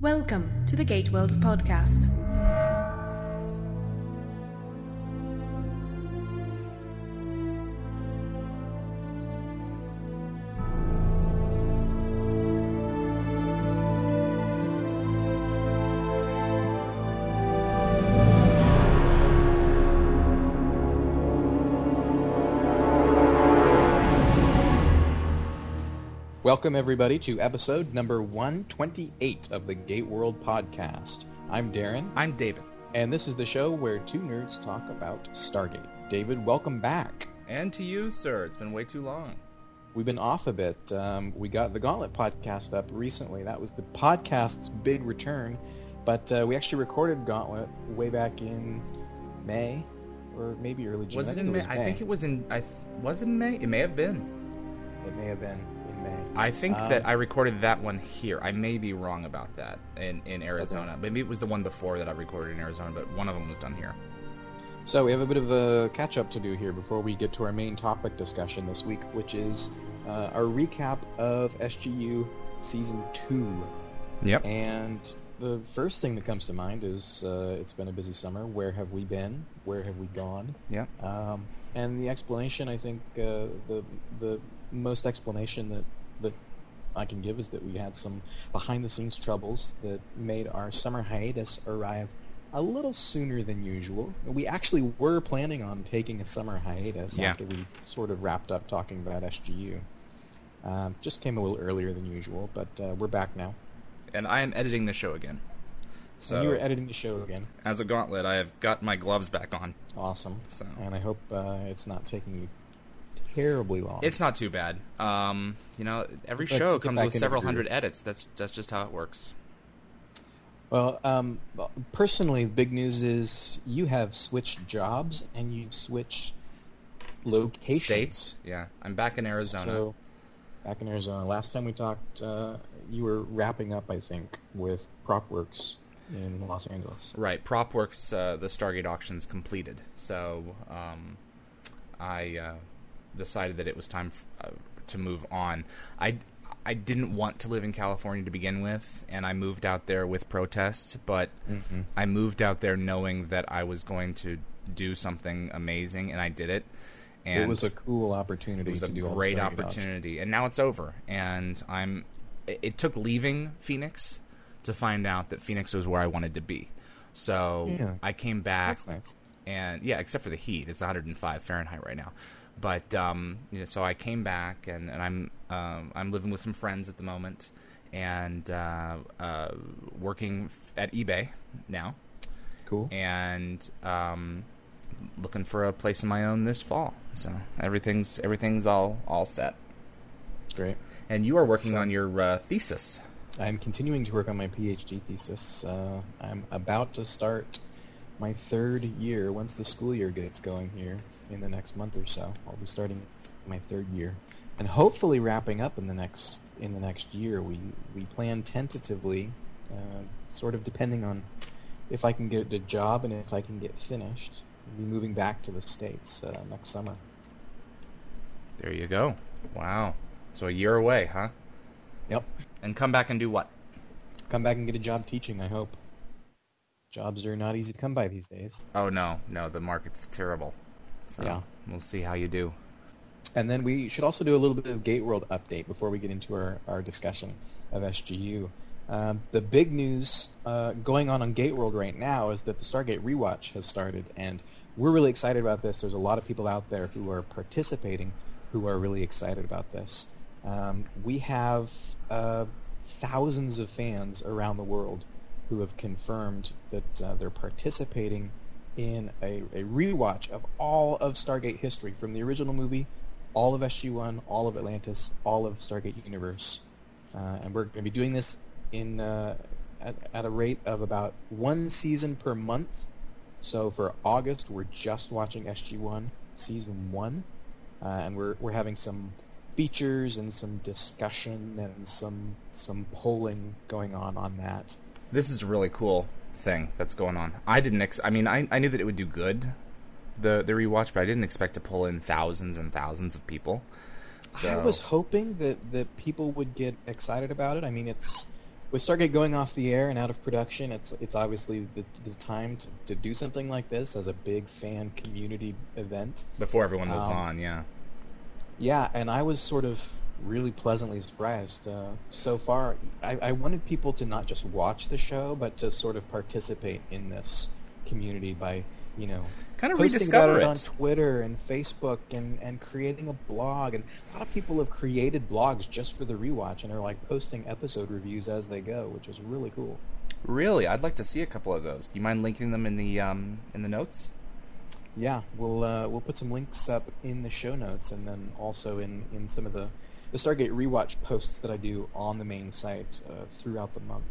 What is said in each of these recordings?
Welcome to the Gate World podcast. Welcome, everybody, to episode number 128 of the Gate World podcast. I'm Darren, I'm David. and this is the show where two nerds talk about Stargate. David, welcome back. And to you, sir. It's been way too long. We've been off a bit. Um, we got the Gauntlet podcast up recently. That was the podcast's big return, but uh, we actually recorded Gauntlet way back in May, or maybe early June. Was it in May? was I think it was in. I th- was it in May? It may have been. It may have been in May. I think Um, that I recorded that one here. I may be wrong about that in in Arizona. Maybe it was the one before that I recorded in Arizona, but one of them was done here. So we have a bit of a catch-up to do here before we get to our main topic discussion this week, which is uh, our recap of SGU Season 2. Yep. And the first thing that comes to mind is uh, it's been a busy summer. Where have we been? Where have we gone? Yep. Um, and the explanation, I think, uh, the the most explanation that that I can give is that we had some behind-the-scenes troubles that made our summer hiatus arrive a little sooner than usual. We actually were planning on taking a summer hiatus Yeah. after we sort of wrapped up talking about SGU. Um, just came a little earlier than usual, but uh, we're back now. And I am editing the show again. So and you were editing the show again. as a gauntlet, I have got my gloves back on. Awesome. So And I hope uh, it's not taking you terribly long. it's not too bad. Um, you know, every But show comes with several hundred edits. That's that's just how it works. Well, um, personally, the big news is you have switched jobs and you've switched locations. States. Yeah, I'm back in Arizona. So, back in Arizona. Last time we talked, uh, you were wrapping up, I think, with PropWorks in Los Angeles. Right, PropWorks, uh, the Stargate auctions completed, so um, I uh, decided that it was time f- uh, to move on. I I didn't want to live in California to begin with, and I moved out there with protests, but Mm-hmm. I moved out there knowing that I was going to do something amazing, and I did it. And it was a cool opportunity it was a great opportunity, and now it's over. And I'm. It, it took leaving Phoenix to find out that Phoenix was where I wanted to be. So Yeah. I came back, nice. and yeah, except for the heat, it's 105 Fahrenheit right now. But um, you know, so I came back, and, and I'm um, I'm living with some friends at the moment, and uh, uh, working at eBay now, Cool. and um, looking for a place of my own this fall. So everything's everything's all all set. Great. And you are working So- on your uh, thesis. I'm continuing to work on my PhD thesis. Uh, I'm about to start my third year once the school year gets going here in the next month or so. I'll be starting my third year, and hopefully wrapping up in the next in the next year. We we plan tentatively, uh, sort of depending on if I can get a job and if I can get finished. We'll be moving back to the states uh, next summer. There you go. Wow. So a year away, huh? Yep. And come back and do what? Come back and get a job teaching. I hope. Jobs are not easy to come by these days. Oh no, no, the market's terrible. So Yeah. we'll see how you do. And then we should also do a little bit of Gate World update before we get into our, our discussion of SGU. Um, the big news uh, going on on Gate World right now is that the Stargate rewatch has started, and we're really excited about this. There's a lot of people out there who are participating who are really excited about this. Um, we have uh, thousands of fans around the world who have confirmed that uh, they're participating in a, a rewatch of all of Stargate history, from the original movie, all of SG-1, all of Atlantis, all of Stargate Universe. Uh, and we're going to be doing this in uh, at, at a rate of about one season per month. So for August, we're just watching SG-1 season one, uh, and we're we're having some features and some discussion and some some polling going on on that. This is really cool thing that's going on. I didn't. Ex- I mean, I, I knew that it would do good, the the rewatch, but I didn't expect to pull in thousands and thousands of people. So I was hoping that, that people would get excited about it. I mean, it's with Stargate going off the air and out of production, it's it's obviously the, the time to, to do something like this as a big fan community event. Before everyone moves Um, on, yeah. Yeah, and I was sort of really pleasantly surprised. Uh, so far, I, I wanted people to not just watch the show, but to sort of participate in this community by, you know, Kind of posting about rediscover it on. Twitter and Facebook and, and creating a blog. And a lot of people have created blogs just for the rewatch and are like posting episode reviews as they go, which is really cool. Really, I'd like to see a couple of those. Do you mind linking them in the um, in the notes? Yeah, we'll uh, we'll put some links up in the show notes, and then also in, in some of the the Stargate rewatch posts that I do on the main site uh, throughout the month.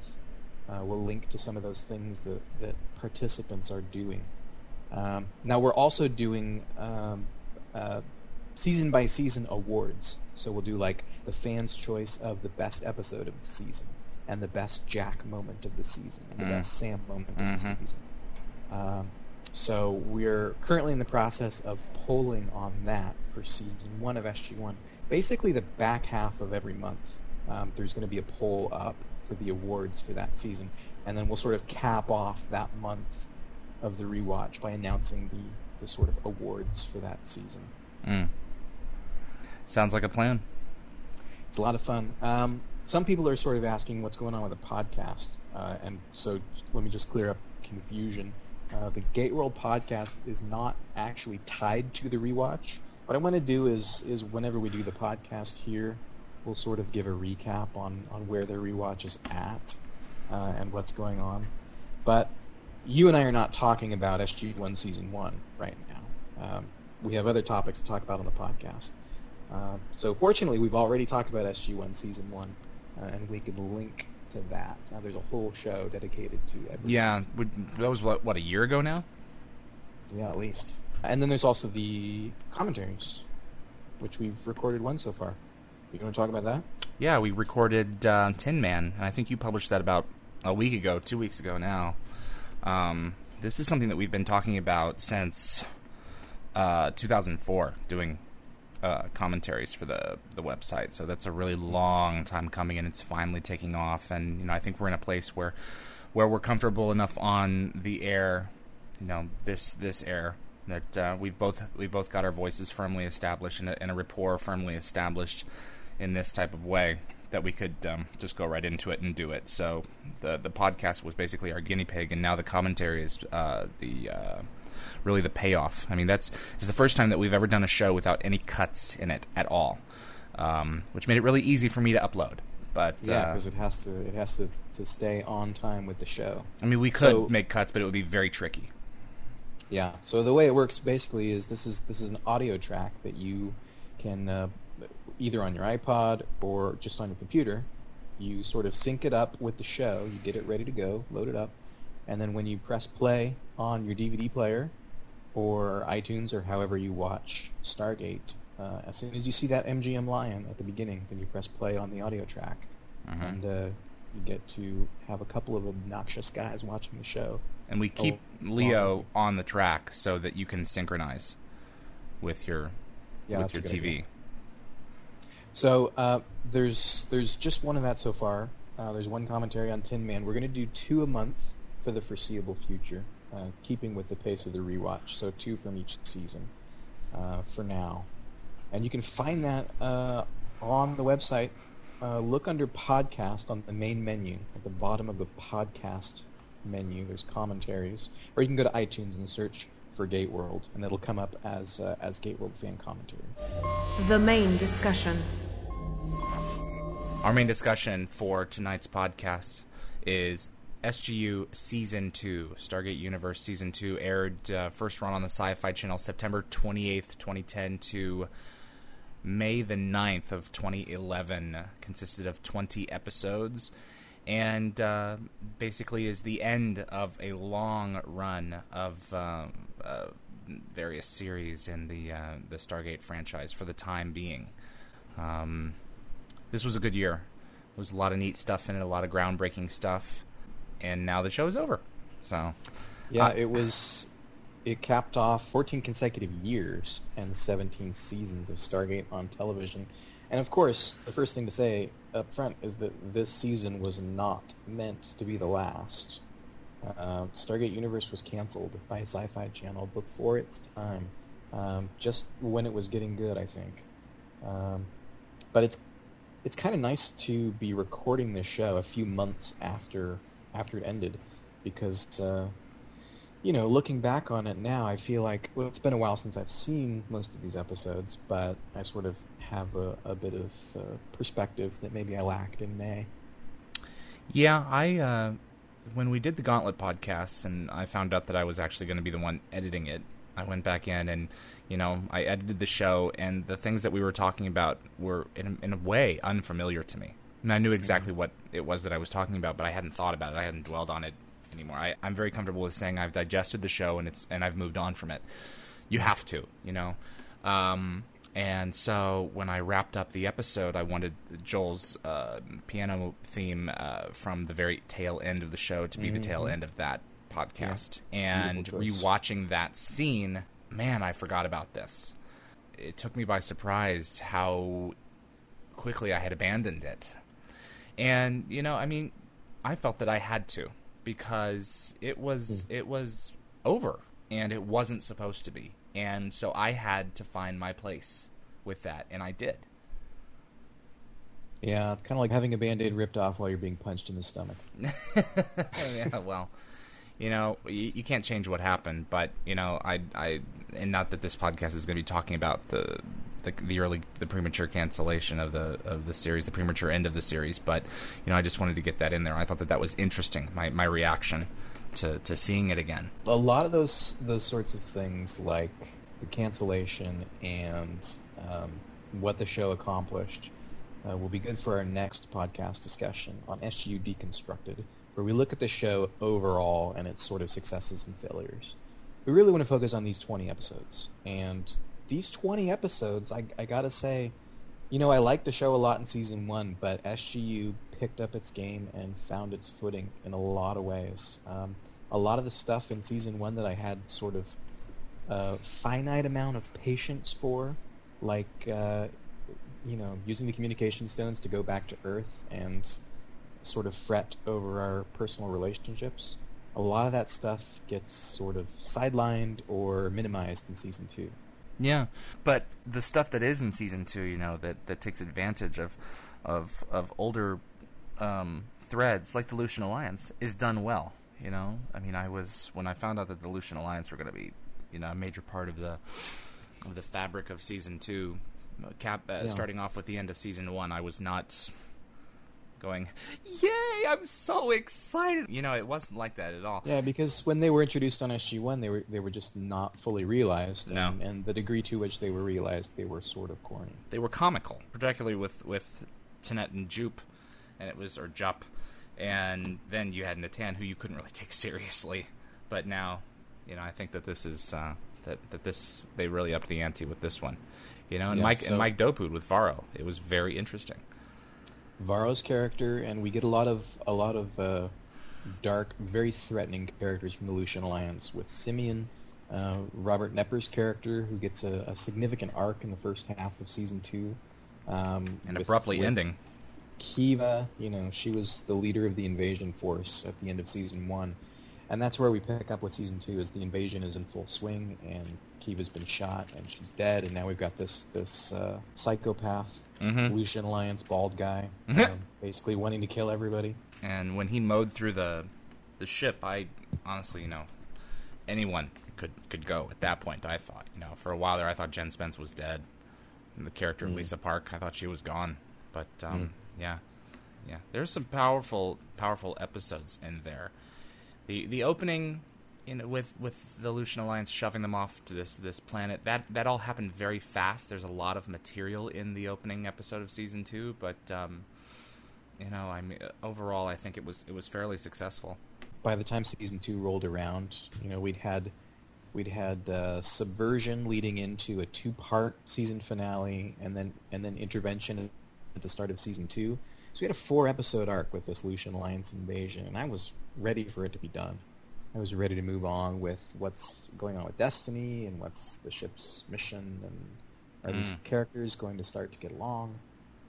Uh, we'll link to some of those things that that participants are doing. Um, now we're also doing um, uh, season by season awards. So we'll do like the fans' choice of the best episode of the season, and the best Jack moment of the season, and the Mm. best Sam moment of Mhm. the season. Um, so we're currently in the process of polling on that for season one of SG1. Basically, the back half of every month, um, there's going to be a poll up for the awards for that season, and then we'll sort of cap off that month of the rewatch by announcing the, the sort of awards for that season. Mm. Sounds like a plan. It's a lot of fun. Um, some people are sort of asking what's going on with the podcast, uh, and so let me just clear up confusion. Uh, the Gate World podcast is not actually tied to the rewatch. What I want to do is is whenever we do the podcast here, we'll sort of give a recap on, on where the rewatch is at uh, and what's going on. But you and I are not talking about SG1 Season 1 right now. Um, we have other topics to talk about on the podcast. Uh, so fortunately, we've already talked about SG1 Season 1, uh, and we can link to that. Now there's a whole show dedicated to every Yeah, that was what what a year ago now. Yeah, at least. And then there's also the commentaries, which we've recorded one so far. You want to talk about that? Yeah, we recorded uh, Tin Man, and I think you published that about a week ago, two weeks ago now. Um, this is something that we've been talking about since uh, 2004, doing uh, commentaries for the the website. So that's a really long time coming, and it's finally taking off. And you know, I think we're in a place where where we're comfortable enough on the air, you know, this this air that uh, we've both we've both got our voices firmly established and a, and a rapport firmly established in this type of way that we could um, just go right into it and do it. So the the podcast was basically our guinea pig, and now the commentary is uh, the uh, really the payoff. I mean, that's it's the first time that we've ever done a show without any cuts in it at all, um, which made it really easy for me to upload. But Yeah, uh, because it has to it has to, to stay on time with the show. I mean, we could So- make cuts, but it would be very tricky. Yeah. So the way it works basically is this is this is an audio track that you can uh, either on your iPod or just on your computer. You sort of sync it up with the show. You get it ready to go, load it up, and then when you press play on your DVD player or iTunes or however you watch Stargate, uh, as soon as you see that MGM lion at the beginning, then you press play on the audio track, Mhm. and uh, you get to have a couple of obnoxious guys watching the show. And we keep Oh, Leo um, on the track so that you can synchronize with your Yeah, with your TV. idea. So uh, there's there's just one of that so far. Uh, there's one commentary on Tin Man. We're going to do two a month for the foreseeable future, uh, keeping with the pace of the rewatch. So two from each season uh, for now. And you can find that uh, on the website. Uh, look under podcast on the main menu at the bottom of the podcast menu. There's commentaries, or you can go to iTunes and search for Gate World, and it'll come up as uh, as Gate World fan commentary. The main discussion. Our main discussion for tonight's podcast is SGU Season 2. Stargate Universe Season 2 aired uh, first run on the Sci Fi Channel September 28th, 2010 to May the 9th of 2011. Consisted of 20 episodes and uh, basically is the end of a long run of um, uh, various series in the, uh, the Stargate franchise for the time being. Um, this was a good year. There was a lot of neat stuff in it, a lot of groundbreaking stuff, and now the show is over. So, Yeah, Uh, it was. It capped off 14 consecutive years and 17 seasons of Stargate on television. And of course, the first thing to say up front is that this season was not meant to be the last. Uh, Stargate Universe was canceled by Sci-Fi Channel before its time, um, just when it was getting good, I think. Um, but it's it's kind of nice to be recording this show a few months after after it ended, because uh, you know, looking back on it now, I feel like well, it's been a while since I've seen most of these episodes, but I sort of have a, a bit of uh, perspective that maybe I lacked in May. Yeah, I uh, when we did the Gauntlet podcast, and I found out that I was actually going to be the one editing it. I went back in and you know I edited the show, and the things that we were talking about were in, in a way unfamiliar to me. And I knew exactly mm-hmm. what it was that I was talking about, but I hadn't thought about it. I hadn't dwelled on it anymore. I, I'm very comfortable with saying I've digested the show and it's and I've moved on from it. You have to, you know. Um, and so when I wrapped up the episode, I wanted Joel's uh, piano theme uh, from the very tail end of the show to be mm-hmm. the tail mm-hmm. end of that podcast. Yeah. And rewatching that scene, man, I forgot about this. It took me by surprise how quickly I had abandoned it. And, you know, I mean, I felt that I had to because it was mm. it was over and it wasn't supposed to be. And so I had to find my place with that, and I did. Yeah, it's kind of like having a band-aid ripped off while you're being punched in the stomach. yeah, well, you know, you, you, can't change what happened, but you know, I, I, and not that this podcast is going to be talking about the, the, the early, the premature cancellation of the of the series, the premature end of the series, but you know, I just wanted to get that in there. I thought that that was interesting. My my reaction to to seeing it again. A lot of those those sorts of things, like the cancellation and um, what the show accomplished, uh, will be good for our next podcast discussion on SGU Deconstructed, where we look at the show overall and its sort of successes and failures. We really want to focus on these 20 episodes, and these 20 episodes, I, I gotta say, you know, I liked the show a lot in season one, but SGU picked up its game and found its footing in a lot of ways. Um, a lot of the stuff in season one that I had sort of a finite amount of patience for, like uh, you know, using the communication stones to go back to Earth and sort of fret over our personal relationships. A lot of that stuff gets sort of sidelined or minimized in season two. Yeah, but the stuff that is in season two, you know, that, that takes advantage of of of older um, threads like the Lucian Alliance is done well. You know, I mean, I was when I found out that the Lucian Alliance were going to be, you know, a major part of the of the fabric of season two. Uh, cap uh, yeah. starting off with the end of season one, I was not going, "Yay! I'm so excited!" You know, it wasn't like that at all. Yeah, because when they were introduced on SG One, they were they were just not fully realized. And, no, and the degree to which they were realized, they were sort of corny. They were comical, particularly with with Tennant and Jupe, and it was or Jup, and then you had Netan, who you couldn't really take seriously. But now, you know, I think that this is uh, that that this they really upped the ante with this one. You know, and yeah, Mike so and Mike Dopud with Varro. It was very interesting. Varro's character, and we get a lot of a lot of uh, dark, very threatening characters from the Lucian Alliance with Simeon, uh, Robert Knepper's character, who gets a, a, significant arc in the first half of season two, um, and with, abruptly with ending. Kiva, you know, she was the leader of the invasion force at the end of season one, and that's where we pick up with season two. Is the invasion is in full swing, and Kiva's been shot and she's dead, and now we've got this this uh, psychopath, mm-hmm. Lucian Alliance bald guy, um, basically wanting to kill everybody. And when he mowed through the the ship, I honestly, you know, anyone could could go at that point. I thought, you know, for a while there, I thought Jen Spence was dead. And the character mm. of Lisa Park, I thought she was gone. But um, mm. yeah, yeah, there's some powerful powerful episodes in there. The the opening know, with with the Lucian Alliance shoving them off to this this planet, that that all happened very fast. There's a lot of material in the opening episode of season two, but um, you know, I mean, overall, I think it was it was fairly successful. By the time season two rolled around, you know, we'd had we'd had uh, subversion leading into a two part season finale, and then and then intervention at the start of season two. So we had a four episode arc with this Lucian Alliance invasion, and I was ready for it to be done. I was ready to move on with what's going on with Destiny and what's the ship's mission and are mm. these characters going to start to get along.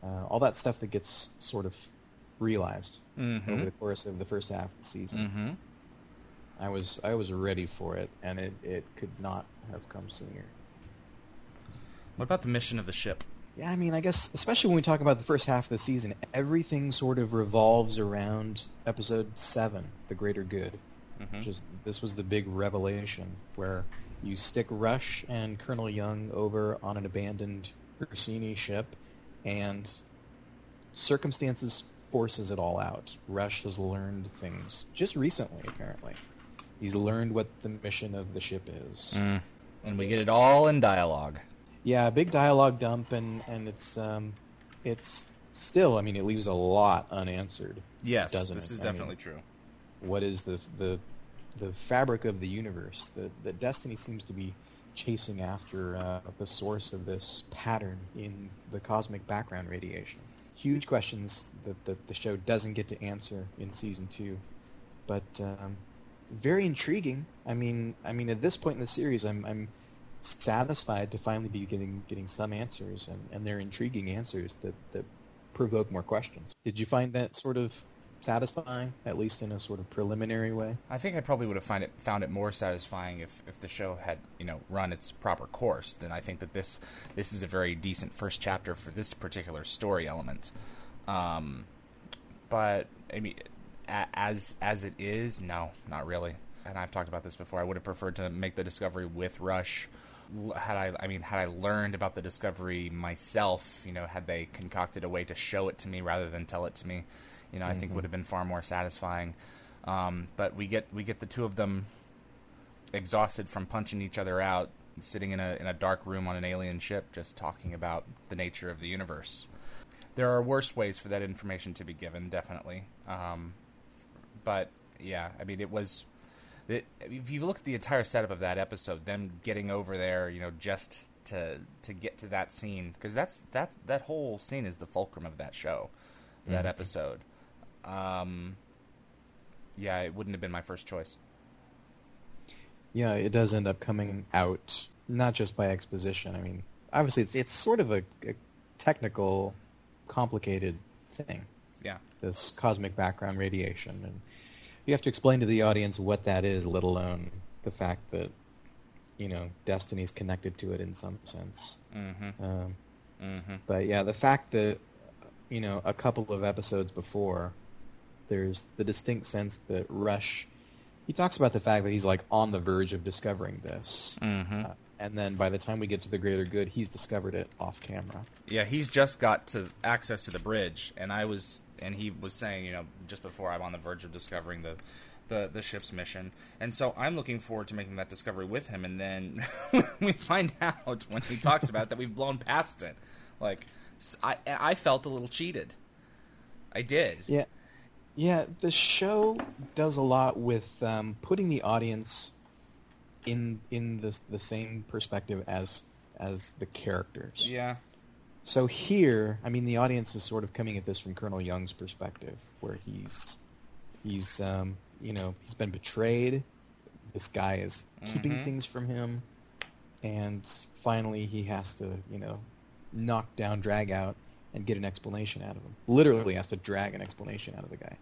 uh, all that stuff that gets sort of realized Mhm. over the course of the first half of the season. Mm-hmm. I was I was ready for it, and it, it could not have come sooner. What about the mission of the ship? Yeah, I mean, I guess especially when we talk about the first half of the season, everything sort of revolves around episode seven, the greater good. Mhm. is this was the big revelation where you stick Rush and Colonel Young over on an abandoned Ursini ship, and circumstances forces it all out. Rush has learned things just recently, apparently. He's learned what the mission of the ship is. Mm. And we get it all in dialogue. Yeah, big dialogue dump, and and it's um, it's still. I mean, it leaves a lot unanswered. Yes, doesn't this it? is I mean, definitely true. What is the the the fabric of the universe? The the Destiny seems to be chasing after uh, the source of this pattern in the cosmic background radiation. Huge questions that, that the show doesn't get to answer in season two, but um, very intriguing. I mean, I mean, at this point in the series, I'm I'm satisfied to finally be getting getting some answers, and, and they're intriguing answers that, that provoke more questions. Did you find that sort of satisfying, at least in a sort of preliminary way? I think I probably would have find it found it more satisfying if, if the show had you know run its proper course. Then I think that this this is a very decent first chapter for this particular story element. Um, but I mean, as as it is, no, not really. And I've talked about this before. I would have preferred to make the discovery with Rush. Had I, I mean, had I learned about the discovery myself, you know, had they concocted a way to show it to me rather than tell it to me, you know, I think Mhm. would have been far more satisfying. Um, but we get we get the two of them exhausted from punching each other out, sitting in a in a dark room on an alien ship, just talking about the nature of the universe. There are worse ways for that information to be given, definitely. Um, but yeah, I mean, it was. It, if you look at the entire setup of that episode, them getting over there, you know, just to to get to that scene, because that's that that whole scene is the fulcrum of that show, that Mhm. episode. Um, yeah, it wouldn't have been my first choice. Yeah, it does end up coming out not just by exposition. I mean, obviously, it's it's sort of a, a technical, complicated thing. Yeah. This cosmic background radiation, and you have to explain to the audience what that is, let alone the fact that you know Destiny's connected to it in some sense. Mm-hmm. Um, Mm-hmm. but yeah, the fact that you know a couple of episodes before, there's the distinct sense that Rush. He talks about the fact that he's like on the verge of discovering this, Mm-hmm. uh, and then by the time we get to the greater good, he's discovered it off camera. Yeah, he's just got to access to the bridge, and I was, and he was saying, you know, just before I'm on the verge of discovering the, the, the ship's mission, and so I'm looking forward to making that discovery with him, and then we find out when he talks about it that we've blown past it. Like, I, I felt a little cheated. I did. Yeah, yeah. The show does a lot with um, putting the audience in in the the same perspective as as the characters. Yeah. So here, I mean, the audience is sort of coming at this from Colonel Young's perspective, where he's he's um, you know he's been betrayed. This guy is keeping Mhm. things from him, and finally he has to you know knock down, drag out, and get an explanation out of him. Literally has to drag an explanation out of the guy.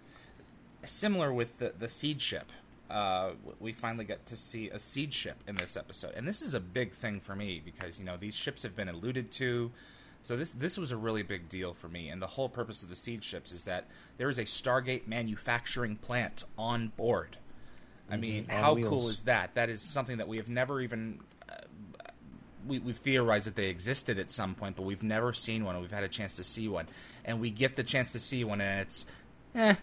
similar with the the seed ship. Uh, we finally get to see a seed ship in this episode, and this is a big thing for me because you know these ships have been alluded to. So this this was a really big deal for me, and the whole purpose of the seed ships is that there is a Stargate manufacturing plant on board. I mean, on how wheels. cool is that? That is something that we have never even uh, we, we've theorized that they existed at some point, but we've never seen one. We've had a chance to see one, and we get the chance to see one, and it's, eh,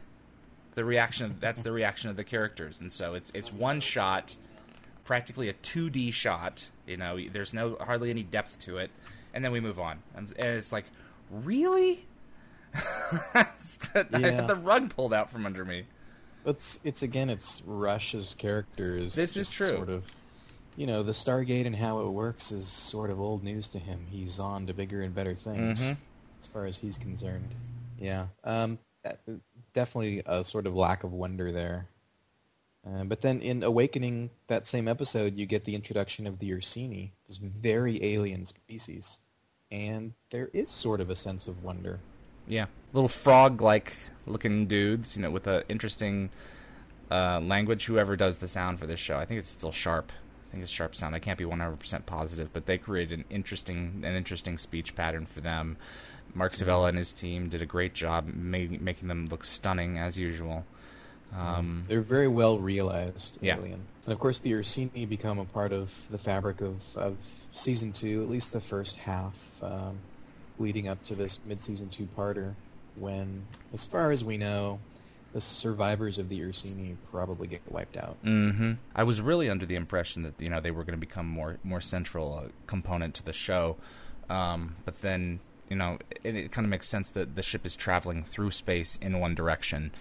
the reaction. That's the reaction of the characters, and so it's it's one shot, practically a two D shot. You know, there's no hardly any depth to it, and then we move on, and, and it's like, really. I had the rug pulled out from under me. It's it's again, it's Rush's character is This is true. Sort of, you know, the Stargate and how it works is sort of old news to him. He's on to bigger and better things, Mhm. as far as he's concerned. Yeah, um, uh, definitely a sort of lack of wonder there. Uh, but then in Awakening, that same episode, you get the introduction of the Ursini, this very alien species, and there is sort of a sense of wonder Yeah, little frog-like looking dudes, you know, with a interesting uh, language. Whoever does the sound for this show, I think it's still Sharp. I think it's Sharp Sound. I can't be 100% positive, but they created an interesting an interesting speech pattern for them. Mark Savela and his team did a great job ma- making them look stunning as usual. Um, They're very well realized, Yeah. Alien. And of course, the Ursini become a part of the fabric of, of season two, at least the first half, um, leading up to this mid-season two-parter, when, as far as we know, the survivors of the Ursini probably get wiped out. hmm I was really under the impression that you know they were going to become more more central uh, component to the show, um, but then you know it, it kind of makes sense that the ship is traveling through space in one direction.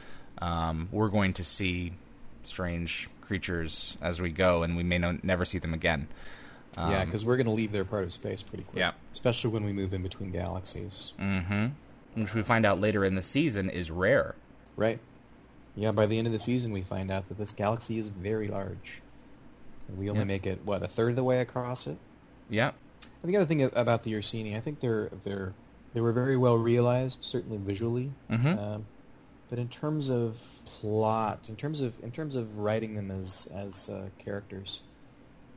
Um, we're going to see strange creatures as we go, and we may no- never see them again. Um, yeah, because we're going to leave their part of space pretty quick. Yeah. Especially when we move in between galaxies. hmm which we find out later in the season is rare. Right. Yeah, by the end of the season, we find out that this galaxy is very large. We only Yeah. make it, what, a third of the way across it? Yeah, And the other thing about the Ursini, I think they're they're they were very well realized, certainly visually. Mhm. Um, but in terms of plot, in terms of in terms of writing them as as uh, characters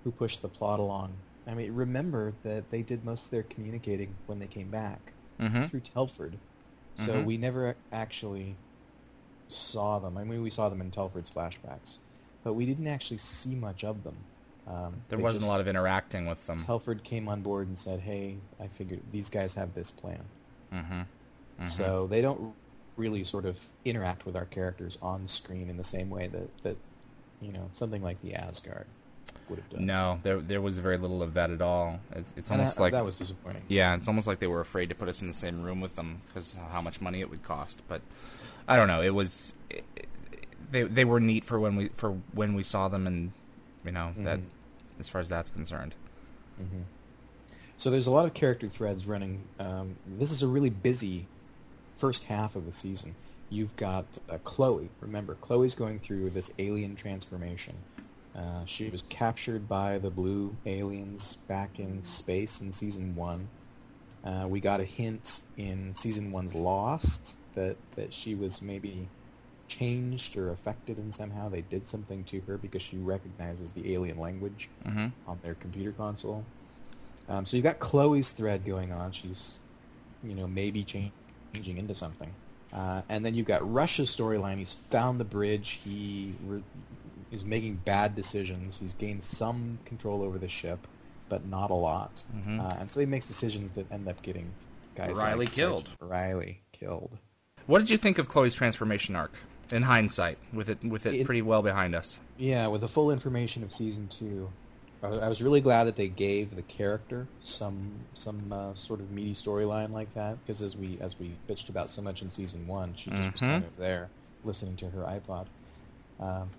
who push the plot along, I mean, remember that they did most of their communicating when they came back hmm through Telford, so Mhm. we never actually saw them. I mean, we saw them in Telford's flashbacks, but we didn't actually see much of them. Um, there wasn't just- a lot of interacting with them. Telford came on board and said, "Hey, I figured these guys have this plan." hmm So they don't really sort of interact with our characters on screen in the same way that that you know something like the Asgard would have done. No, there there was very little of that at all. It's, it's almost that, like that was disappointing. yeah, it's almost like they were afraid to put us in the same room with them because how much money it would cost. But I don't know. It was it, they they were neat for when we for when we saw them, and you know that Mhm. as far as that's concerned. hmm So there's a lot of character threads running. Um, this is a really busy first half of the season. You've got uh, Chloe. Remember, Chloe's going through this alien transformation. Uh, she was captured by the blue aliens back in space in season one. Uh, we got a hint in season one's Lost that, that she was maybe changed or affected in somehow. They did something to her because she recognizes the alien language hmm on their computer console. Um, so you've got Chloe's thread going on. She's, you know, maybe change, changing into something. Uh, and then you've got Rush's storyline. He's found the bridge. He re- is making bad decisions. He's gained some control over the ship, but not a lot. Mhm. Uh, and so he makes decisions that end up getting guys Riley like killed. Sergeant Riley killed. What did you think of Chloe's transformation arc? In hindsight, with it with it It- pretty well behind us. Yeah, with the full information of season two, I was really glad that they gave the character some some uh, sort of meaty storyline like that. Because as we as we bitched about so much in season one, she just was kind of there listening to her iPod. Um,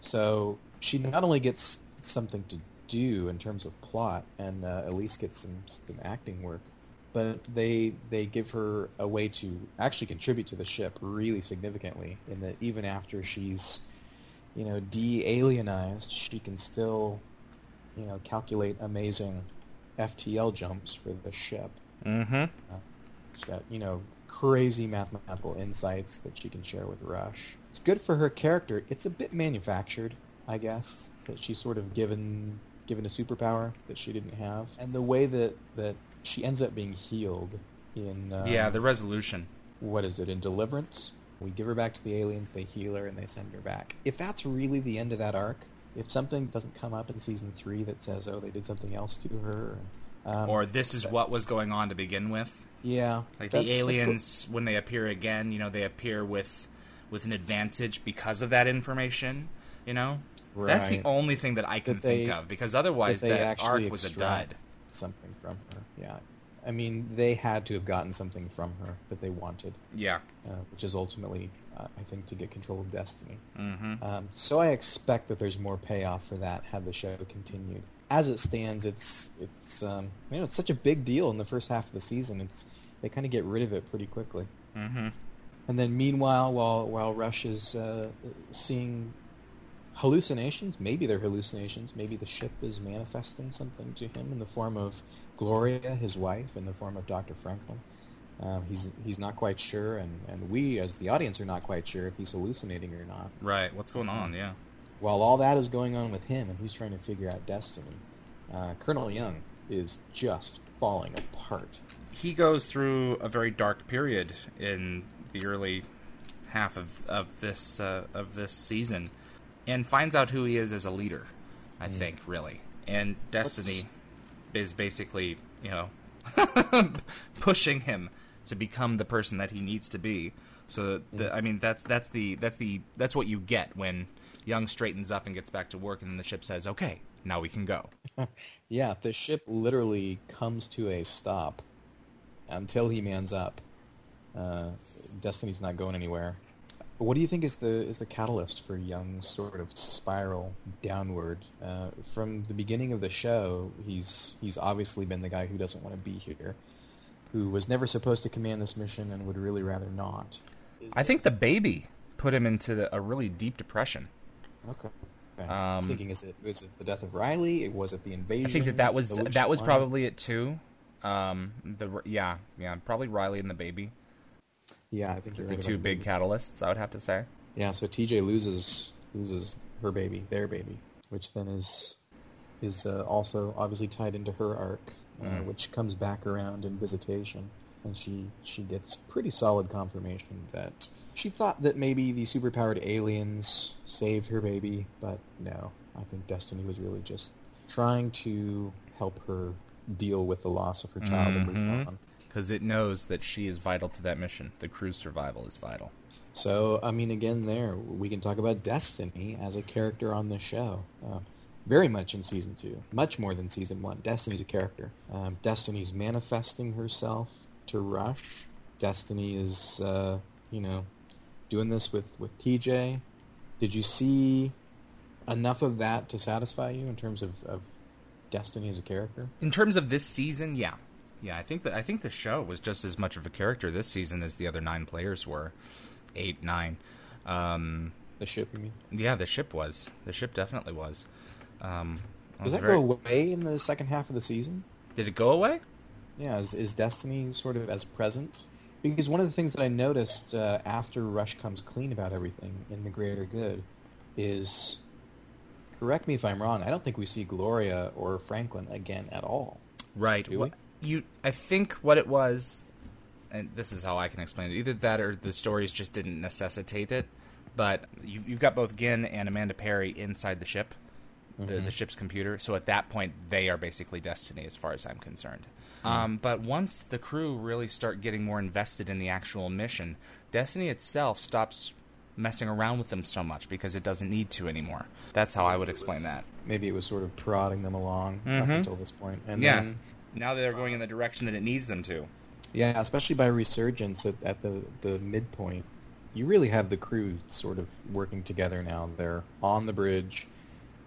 so she not only gets something to do in terms of plot, and uh, at least gets some some acting work, but they they give her a way to actually contribute to the ship really significantly. In that even after she's you know, de-alienized, she can still, you know, calculate amazing FTL jumps for the ship. Mm-hmm. Uh, she's got, you know, crazy mathematical insights that she can share with Rush. It's good for her character. It's a bit manufactured, I guess, that she's sort of given given a superpower that she didn't have, and the way that that she ends up being healed in uh, yeah, the resolution. what is it in Deliverance? We give her back to the aliens, they heal her, and they send her back. If that's really the end of that arc, if something doesn't come up in season three that says, "Oh, they did something else to her," um, or this is what was going on to begin with. yeah, Like the what- aliens, when they appear again, you know, they appear with with an advantage because of that information. You know, that's the only thing that I can That they- think of because otherwise that that arc was a dud. something from her. Yeah, I mean, they had to have gotten something from her that they wanted, Yeah. uh, which is ultimately, uh, I think, to get control of Destiny. Mm-hmm. Um, so I expect that there's more payoff for that had the show continued. As it stands, it's it's um, you know it's such a big deal in the first half of the season. It's they kind of get rid of it pretty quickly. mm-hmm. And then meanwhile, while while Rush is uh, seeing hallucinations, maybe they're hallucinations, maybe the ship is manifesting something to him in the form of Gloria, his wife, in the form of Dr. Franklin. Um, he's he's not quite sure, and, and we as the audience are not quite sure if he's hallucinating or not. Right. What's going on? Yeah. While all that is going on with him, and he's trying to figure out destiny, uh, Colonel Young is just falling apart. He goes through a very dark period in the early half of of this uh, of this season, and finds out who he is as a leader. I Mm. think really, and Destiny is basically you know pushing him to become the person that he needs to be. So the, I mean that's that's the that's the that's what you get when Young straightens up and gets back to work, and then the ship says, "Okay, now we can go." Yeah, the ship literally comes to a stop until he mans up. Uh, Destiny's not going anywhere. What do you think is the is the catalyst for Young's sort of spiral downward? Uh, from the beginning of the show, he's he's obviously been the guy who doesn't want to be here, who was never supposed to command this mission and would really rather not. I think the baby put him into the, a really deep depression. Okay. okay. I was Um, thinking, is it was it the death of Riley? It was it the invasion? I think that that was that was line? probably it too. Um, the yeah yeah probably Riley and the baby, yeah. I think the right two big catalysts. I would have to say. Yeah, so TJ loses loses her baby, their baby, which then is is uh, also obviously tied into her arc, Mm. which comes back around in visitation, and she she gets pretty solid confirmation that she thought that maybe the superpowered aliens saved her baby, but no, I think Destiny was really just trying to help her deal with the loss of her child Mhm. on. Because it knows that she is vital to that mission. The crew's survival is vital. So, I mean, again, there we can talk about Destiny as a character on the show. Uh, very much in season two, much more than season one. Destiny's a character. Um, Destiny's manifesting herself to Rush. Destiny is, uh, you know, doing this with with TJ. Did you see enough of that to satisfy you in terms of, of Destiny as a character? In terms of this season, yeah, yeah, I think that I think the show was just as much of a character this season as the other nine players were, eight, nine. Um, The ship, you mean? yeah, the ship was. The ship definitely was. Um, Does that very- go away in the second half of the season? Did it go away? Yeah, is, is Destiny sort of as present? Because one of the things that I noticed uh, after Rush comes clean about everything in the greater good is, correct me if I'm wrong, I don't think we see Gloria or Franklin again at all. Right. Do we? You, I think what it was, and this is how I can explain it. Either that, or the stories just didn't necessitate it. But you've, you've got both Ginn and Amanda Perry inside the ship, the, the ship's computer. So at that point, they are basically Destiny, as far as I'm concerned. Um, but once the crew really start getting more invested in the actual mission, Destiny itself stops messing around with them so much because it doesn't need to anymore. That's how I would explain that. Maybe it was sort of prodding them along up Mhm. until this. And yeah. then, now they're going in the direction that it needs them to. yeah, especially by resurgence at, at the, the midpoint, you really have the crew sort of working together now. They're on the bridge.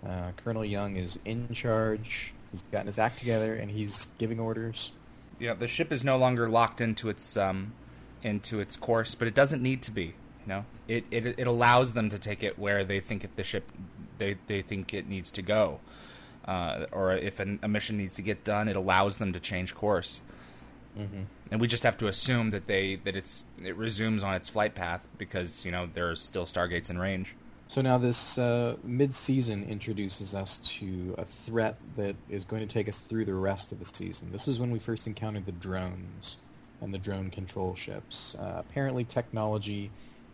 Uh, Colonel Young is in charge. He's gotten his act together, and he's giving orders. Yeah, the ship is no longer locked into its um, into its course, but it doesn't need to be. You know, it it, it allows them to take it where they think it, the ship they they think it needs to go, uh, or if an, a mission needs to get done, it allows them to change course. Mm-hmm. And we just have to assume that they that it's it resumes on its flight path because you know there's still stargates in range. So now this uh, mid-season introduces us to a threat that is going to take us through the rest of the season. This is when we first encountered the drones and the drone control ships. Uh, apparently technology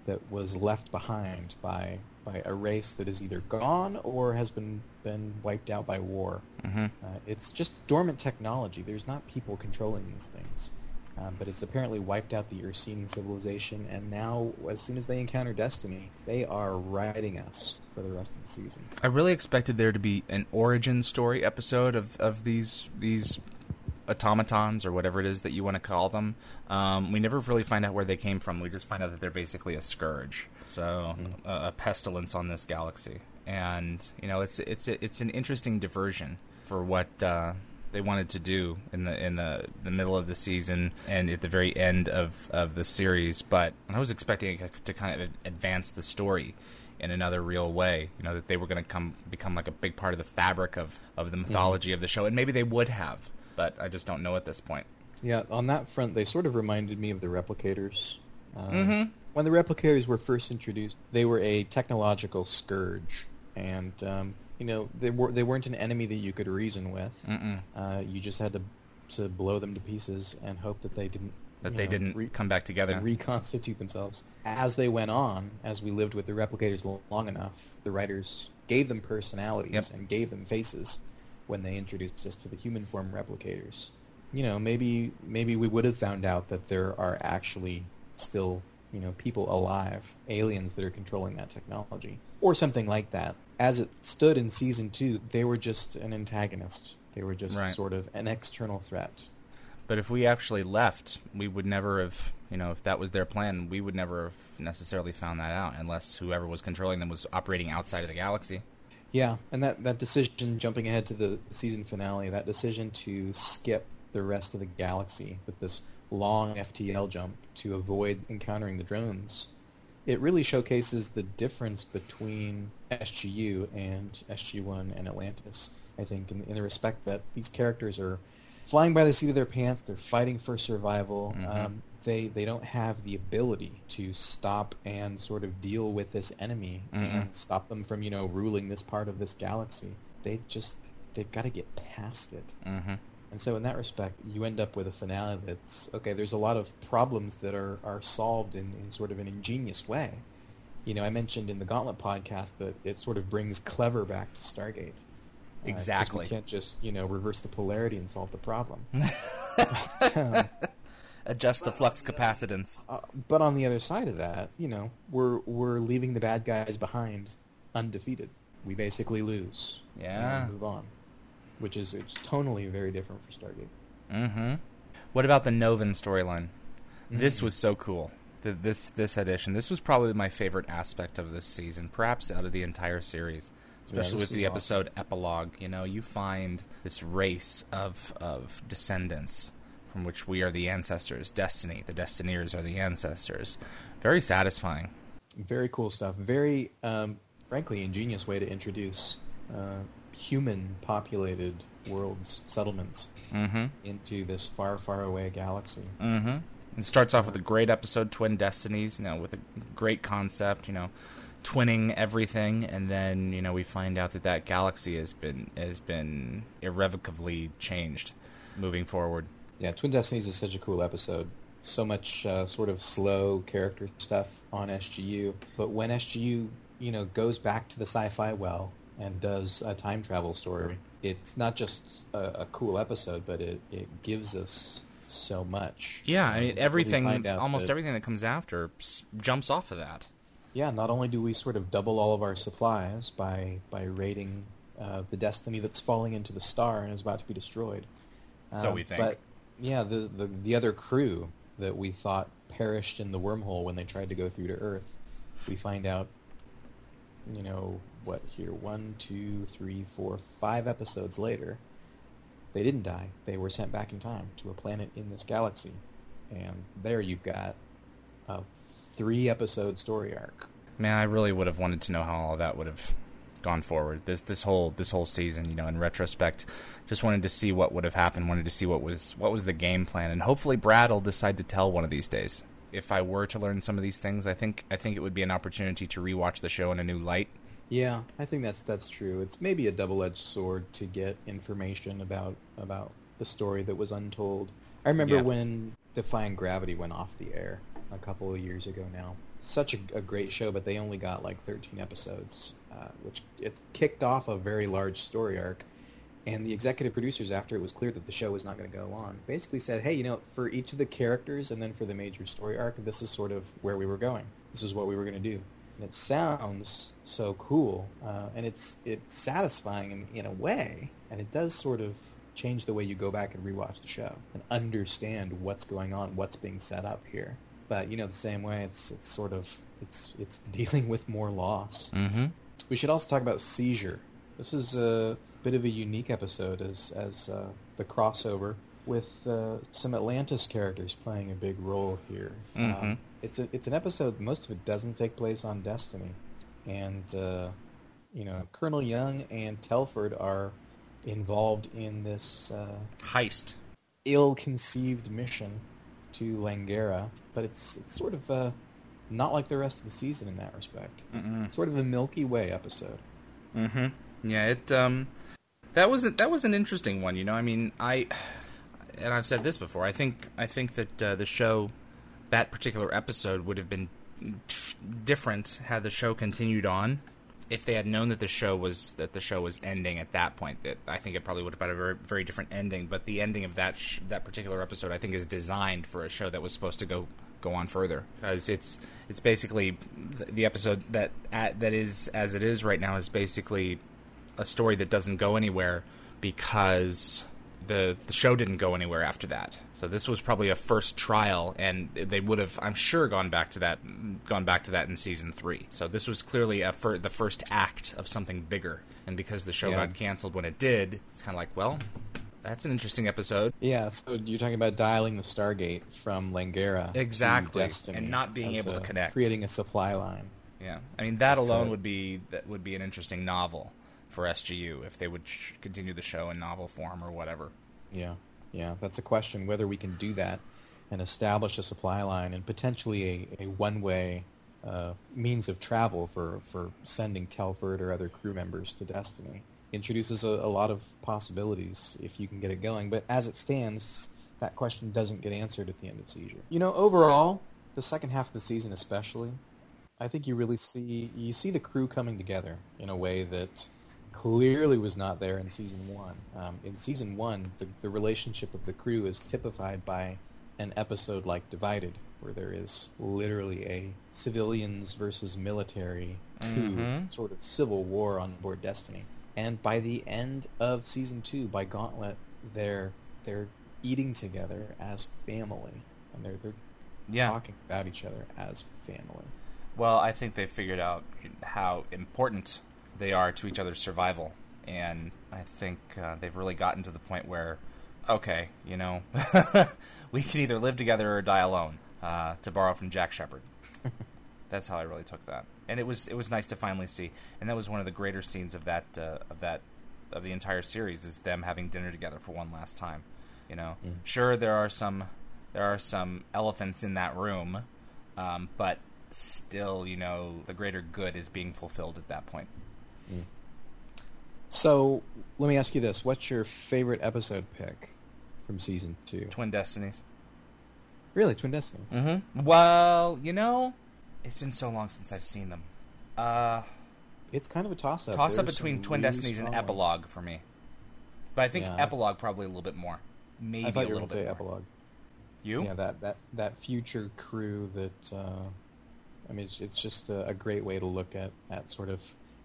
that was left behind by by a race that is either gone or has been been wiped out by war. Mm-hmm. Uh, it's just dormant technology. There's not people controlling these things. Um, but it's apparently wiped out the Ursine civilization, and now, as soon as they encounter Destiny, they are riding us for the rest of the season. I really expected there to be an origin story episode of, of these these automatons or whatever it is that you want to call them. Um, we never really find out where they came from. We just find out that they're basically a scourge, so a, a pestilence on this galaxy. And you know, it's it's it's an interesting diversion for what uh, they wanted to do in the in the the middle of the season and at the very end of of the series. But I was expecting it to kind of advance the story in another real way. You know that they were going to come become like a big part of the fabric of of the mythology of the show, and maybe they would have, but I just don't know at this point. Yeah, on that front, they sort of reminded me of the replicators. Um, Mhm. When the replicators were first introduced, they were a technological scourge, and um, you know they were they weren't an enemy that you could reason with. Uh, you just had to to blow them to pieces and hope that they didn't That they know, didn't re- come back together. reconstitute themselves. As they went on, as we lived with the replicators l- long enough, the writers gave them personalities Yep. and gave them faces when they introduced us to the human form replicators. You know, maybe maybe we would have found out that there are actually still, you know, people alive, aliens that are controlling that technology or something like that. As it stood in season 2, they were just an antagonist. They were just Right. sort of an external threat. But if we actually left, we would never have, you know, if that was their plan, we would never have necessarily found that out unless whoever was controlling them was operating outside of the galaxy. Yeah, and that, that decision, jumping ahead to the season finale, that decision to skip the rest of the galaxy with this long FTL jump to avoid encountering the drones, it really showcases the difference between SGU and SG-1 and Atlantis, I think, in, in the respect that these characters are flying by the seat of their pants, they're fighting for survival, Mhm. um, they they don't have the ability to stop and sort of deal with this enemy Mm-mm. and stop them from you know ruling this part of this galaxy. They just they've got to get past it. Mm-hmm. And so in that respect, you end up with a finale that's okay. There's a lot of problems that are are solved in, in sort of an ingenious way. You know, I mentioned in the Gauntlet podcast that it sort of brings clever back to Stargate. Uh, Exactly. we can't just you know reverse the polarity and solve the problem. Adjust the flux capacitance. Uh, but on the other side of that, you know, we're we're leaving the bad guys behind undefeated. We basically lose. Yeah. And move on. Which is it's tonally very different for Stargate. Mm-hmm. What about the Novan storyline? This Mhm. was so cool. Th this this edition. This was probably my favorite aspect of this season, perhaps out of the entire series. Especially this with the is episode epilogue. You know, you find this race of of descendants from which we are the ancestors. Destiny, the Destineers are the ancestors. Very satisfying. Very cool stuff. Very, um, frankly, ingenious way to introduce uh, human-populated worlds, settlements, Mm-hmm. into this far, far away galaxy. Mm-hmm. It starts off with a great episode, Twin Destinies, you know, with a great concept, you know, twinning everything, and then you know we find out that that galaxy has been has been irrevocably changed, moving forward. Yeah, Twin Destinies is such a cool episode. So much uh, sort of slow character stuff on SGU, but when SGU, you know, goes back to the sci-fi well and does a time travel story, it's not just a, a cool episode, but it, it gives us so much. Yeah, I mean everything, almost that- everything that comes after jumps off of that. Yeah, not only do we sort of double all of our supplies by by raiding uh, the destiny that's falling into the star and is about to be destroyed. So um, we think. But yeah, the, the the other crew that we thought perished in the wormhole when they tried to go through to Earth, we find out. You know what? Here, one, two, three, four, five episodes later, they didn't die. They were sent back in time to a planet in this galaxy, and there you've got a three episode story arc. Man, I really would have wanted to know how all that would have gone forward. This this whole this whole season, you know, in retrospect, just wanted to see what would have happened. Wanted to see what was what was the game plan, and hopefully Brad will decide to tell one of these days. If I were to learn some of these things, I think I think it would be an opportunity to rewatch the show in a new light. Yeah, I think that's that's true. It's maybe a double-edged sword to get information about about the story that was untold. I remember Yeah. when Defying Gravity went off the air a couple of years ago now. Such a, a great show, but they only got like 13 episodes, uh, which it kicked off a very large story arc. And the executive producers, after it was clear that the show was not going to go on, basically said, "Hey, you know, for each of the characters, and then for the major story arc, this is sort of where we were going. This is what we were going to do." And it sounds so cool, uh, and it's it's satisfying in, in a way, and it does sort of change the way you go back and rewatch the show and understand what's going on, what's being set up here. But you know, the same way, it's it's sort of it's it's dealing with more loss. Mm-hmm. We should also talk about seizure. This is a bit of a unique episode as as uh, the crossover with uh, some Atlantis characters playing a big role here. Mhm. Um, it's a, it's an episode. Most of it doesn't take place on Destiny, and uh, you know Colonel Young and Telford are involved in this uh, Heist. ill-conceived mission to Langara, but it's it's sort of uh, not like the rest of the season in that respect. Mm-mm. Sort of a Milky Way episode. Mm-hmm. Yeah, it um that was a, that was an interesting one, you know. I mean, I and I've said this before. I think I think that uh, the show that particular episode would have been different had the show continued on. If they had known that the show was that the show was ending at that point, that I think it probably would have had a very very different ending. But the ending of that sh- that particular episode, I think, is designed for a show that was supposed to go go on further because it's it's basically the, episode that at, that is as it is right now is basically a story that doesn't go anywhere because the the show didn't go anywhere after that. So this was probably a first trial, and they would have, I'm sure, gone back to that, gone back to that in season three. So this was clearly a fir- the first act of something bigger. And because the show Yeah. got canceled when it did, it's kind of like, well, that's an interesting episode. Yeah, so you're talking about dialing the Stargate from Langara Exactly, and not being able to connect. creating a supply line. Yeah, I mean that alone a- would be that would be an interesting novel for SGU if they would sh- continue the show in novel form or whatever. Yeah, yeah, that's a question whether we can do that and establish a supply line and potentially a, a one-way uh, means of travel for, for sending Telford or other crew members to Destiny. Introduces a, a lot of possibilities if you can get it going, but as it stands, that question doesn't get answered at the end of Seizure. You know, overall, the second half of the season especially, I think you really see you see the crew coming together in a way that clearly was not there in season one. Um, in season one, the, the relationship of the crew is typified by an episode like Divided, where there is literally a civilians versus military coup, Mhm. sort of civil war on board Destiny. And by the end of season two, by Gauntlet, they're they're eating together as family, and they're they're Yeah. talking about each other as family. Well, I think they figured out how important they are to each other's survival, and I think uh, they've really gotten to the point where, okay, you know, we can either live together or die alone. Uh, to borrow from Jack Shephard, that's how I really took that, and it was it was nice to finally see, and that was one of the greater scenes of that uh, of that of the entire series is them having dinner together for one last time. You know, Mm. sure there are some there are some elephants in that room, um, but still, you know, the greater good is being fulfilled at that point. So let me ask you this: What's your favorite episode pick from season two? Twin Destinies. Really, Twin Destinies. Mm-hmm. Well, you know, it's been so long since I've seen them. Uh, It's kind of a toss-up. toss up There's between Twin really Destinies and strong ones. Epilogue for me. But I think Yeah. Epilogue probably a little bit more. Maybe I thought a you were little going to say bit more. epilogue. You? Yeah, that, that, that future crew that, uh, I mean, it's, it's just a, a great way to look at, at sort of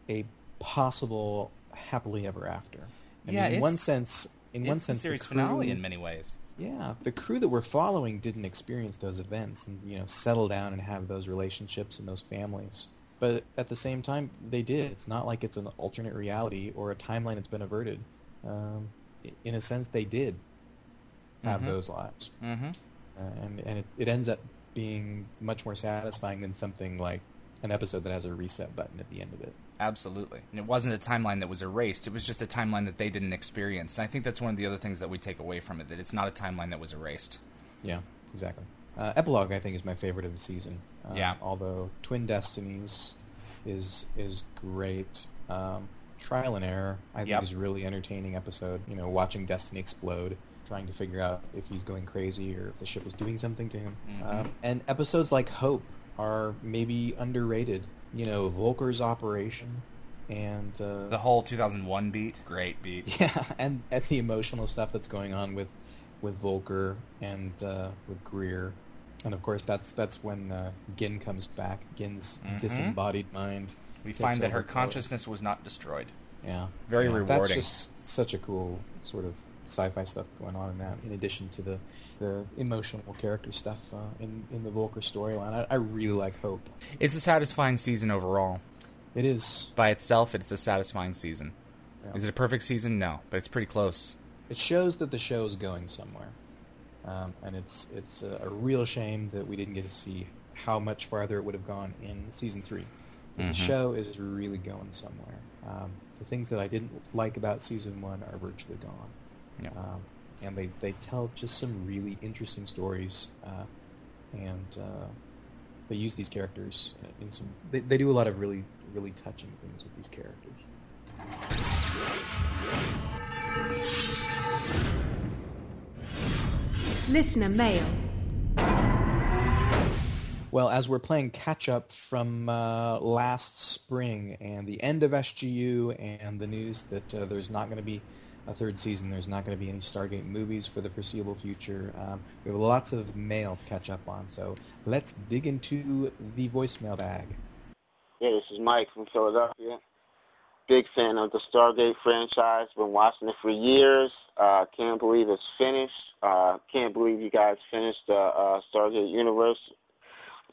a possible happily ever after. I Yeah, mean, in one sense, in one sense, series crew, finale in many ways. Yeah, the crew that we're following didn't experience those events and you know settle down and have those relationships and those families. But at the same time, they did. It's not like it's an alternate reality or a timeline that's been averted. Um, in a sense, they did have Mhm. those lives, Mm-hmm. uh, and and it, it ends up being much more satisfying than something like an episode that has a reset button at the end of it. Absolutely. And it wasn't a timeline that was erased. It was just a timeline that they didn't experience. And I think that's one of the other things that we take away from it, that it's not a timeline that was erased. Yeah, exactly. Uh, Epilogue, I think, is my favorite of the season. Um, Yeah. Although Twin Destinies is is great. Um, Trial and Error, I think, Yep. is a really entertaining episode. You know, watching Destiny explode, trying to figure out if he's going crazy or if the ship is doing something to him. Mhm. Um, and episodes like Hope are maybe underrated. You know, Volker's Operation and uh, The whole 2001 beat, great beat. yeah, and, and the emotional stuff that's going on with with Volker and uh, with Greer, and of course that's that's when uh, Ginn comes back. Ginn's Mhm. disembodied mind. We find that her consciousness was not destroyed. Yeah, Very yeah, rewarding. That's just such a cool sort of sci-fi stuff going on in that. In addition to the the emotional character stuff uh, in in the Volker storyline, I, I really like Hope. It's a satisfying season overall. It is. By itself, it's a satisfying season. yeah. Is it a perfect season? No, but it's pretty close. It shows that the show is going somewhere, um, and it's it's a, a real shame that we didn't get to see how much farther it would have gone in season 3 'Cause Mhm. The show is really going somewhere. Um, the things that I didn't like about season one are virtually gone. Yeah. Um, and they, they tell just some really interesting stories, uh, and uh, they use these characters in some. They, they do a lot of really really touching things with these characters. Listener mail. Well, as we're playing catch up from uh, last spring and the end of SGU and the news that uh, there's not going to be a third season, there's not going to be any Stargate movies for the foreseeable future. Um, we have lots of mail to catch up on, so let's dig into the voicemail bag. Yeah, this is Mike from Philadelphia. Big fan of the Stargate franchise. Been watching it for years. Uh, can't believe it's finished. Uh, can't believe you guys finished the uh, Stargate universe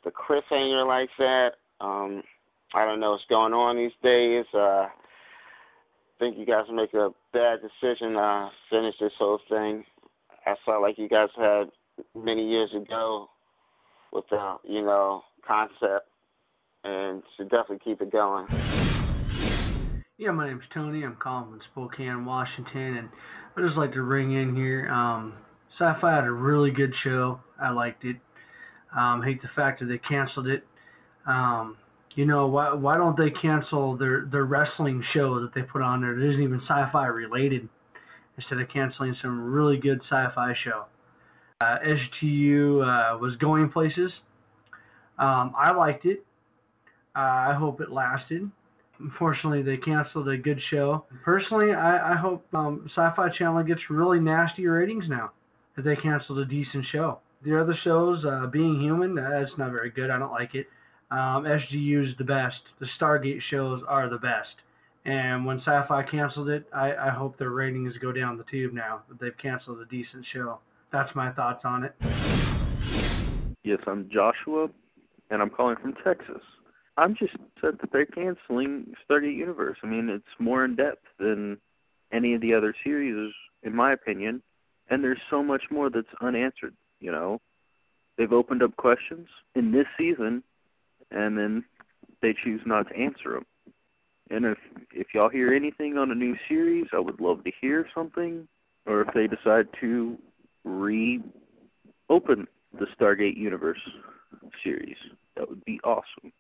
The cliffhanger like that. Um, I don't know what's going on these days. Uh, think you guys make a bad decision to finish this whole thing. I felt like you guys had many years ago with the, you know, concept and should definitely keep it going. Yeah, my name's Tony. I'm calling from Spokane, Washington, and I just like to ring in here. Um, Sci-Fi had a really good show. I liked it. Um, hate the fact that they canceled it. Um, you know, why why don't they cancel their their wrestling show that they put on there that isn't even sci-fi related instead of canceling some really good sci-fi show? Uh, SGU uh, was going places. Um, I liked it. Uh, I hope it lasted. Unfortunately, they canceled a good show. Personally, I, I hope um, Sci-Fi Channel gets really nasty ratings now that they canceled a decent show. The other shows, uh, Being Human, that's not very good. I don't like it. Um, SGU is the best. The Stargate shows are the best. And when Sci-Fi canceled it, I, I hope their ratings go down the tube now that they've canceled a decent show. That's my thoughts on it. Yes, I'm Joshua, and I'm calling from Texas. I'm just upset that they're canceling Stargate Universe. I mean, it's more in depth than any of the other series, in my opinion, and there's so much more that's unanswered. You know, they've opened up questions in this season, and then they choose not to answer them. And if if y'all hear anything on a new series, I would love to hear something. Or if they decide to reopen the Stargate Universe series, that would be awesome.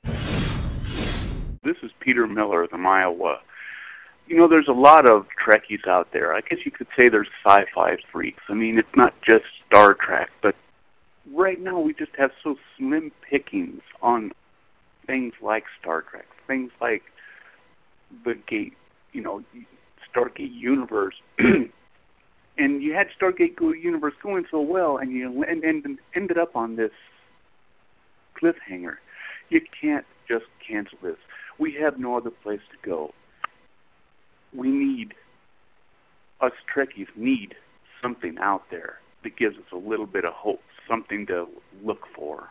This is Peter Miller of Iowa. You know, there's a lot of Trekkies out there. I guess you could say there's sci-fi freaks. I mean, it's not just Star Trek, but right now we just have so slim pickings on things like Star Trek, things like the Gate, you know, Stargate Universe. and you had Stargate Universe going so well, and you and, and ended up on this cliffhanger. You can't just cancel this. We have no other place to go. We need, us Trekkies need something out there that gives us a little bit of hope, something to look for,